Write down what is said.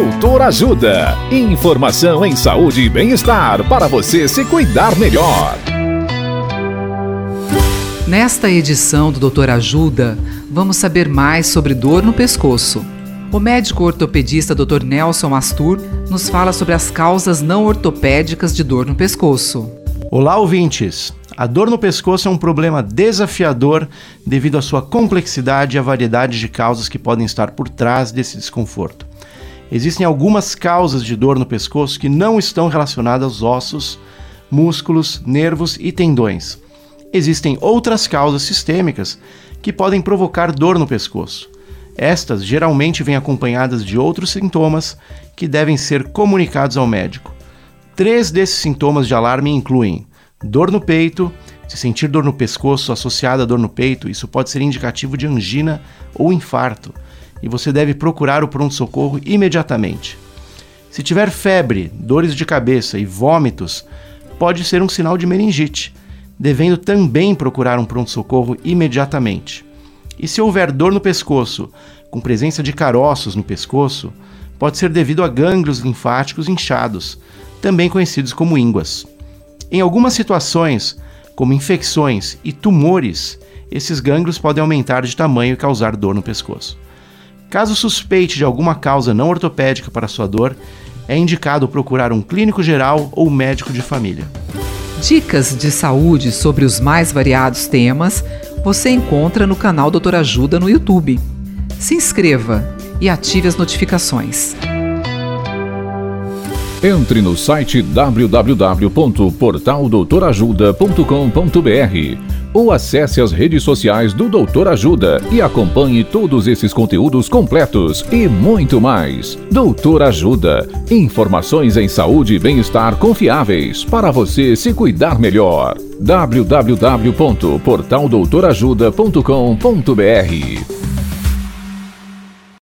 Doutor Ajuda. Informação em saúde e bem-estar para você se cuidar melhor. Nesta edição do Doutor Ajuda, vamos saber mais sobre dor no pescoço. O médico ortopedista Dr. Nelson Astur nos fala sobre as causas não ortopédicas de dor no pescoço. Olá, ouvintes! A dor no pescoço é um problema desafiador devido à sua complexidade e à variedade de causas que podem estar por trás desse desconforto. Existem algumas causas de dor no pescoço que não estão relacionadas aos ossos, músculos, nervos e tendões. Existem outras causas sistêmicas que podem provocar dor no pescoço. Estas geralmente vêm acompanhadas de outros sintomas que devem ser comunicados ao médico. Três desses sintomas de alarme incluem dor no peito, se sentir dor no pescoço associada a dor no peito, isso pode ser indicativo de angina ou infarto, e você deve procurar o pronto-socorro imediatamente. Se tiver febre, dores de cabeça e vômitos, pode ser um sinal de meningite, devendo também procurar um pronto-socorro imediatamente. E se houver dor no pescoço, com presença de caroços no pescoço, pode ser devido a gânglios linfáticos inchados, também conhecidos como ínguas. Em algumas situações, como infecções e tumores, esses gânglios podem aumentar de tamanho e causar dor no pescoço. Caso suspeite de alguma causa não ortopédica para sua dor, é indicado procurar um clínico geral ou médico de família. Dicas de saúde sobre os mais variados temas você encontra no canal Doutor Ajuda no YouTube. Se inscreva e ative as notificações. Entre no site www.portaldoutorajuda.com.br ou acesse as redes sociais do Doutor Ajuda e acompanhe todos esses conteúdos completos e muito mais. Doutor Ajuda. Informações em saúde e bem-estar confiáveis para você se cuidar melhor. www.portaldoutorajuda.com.br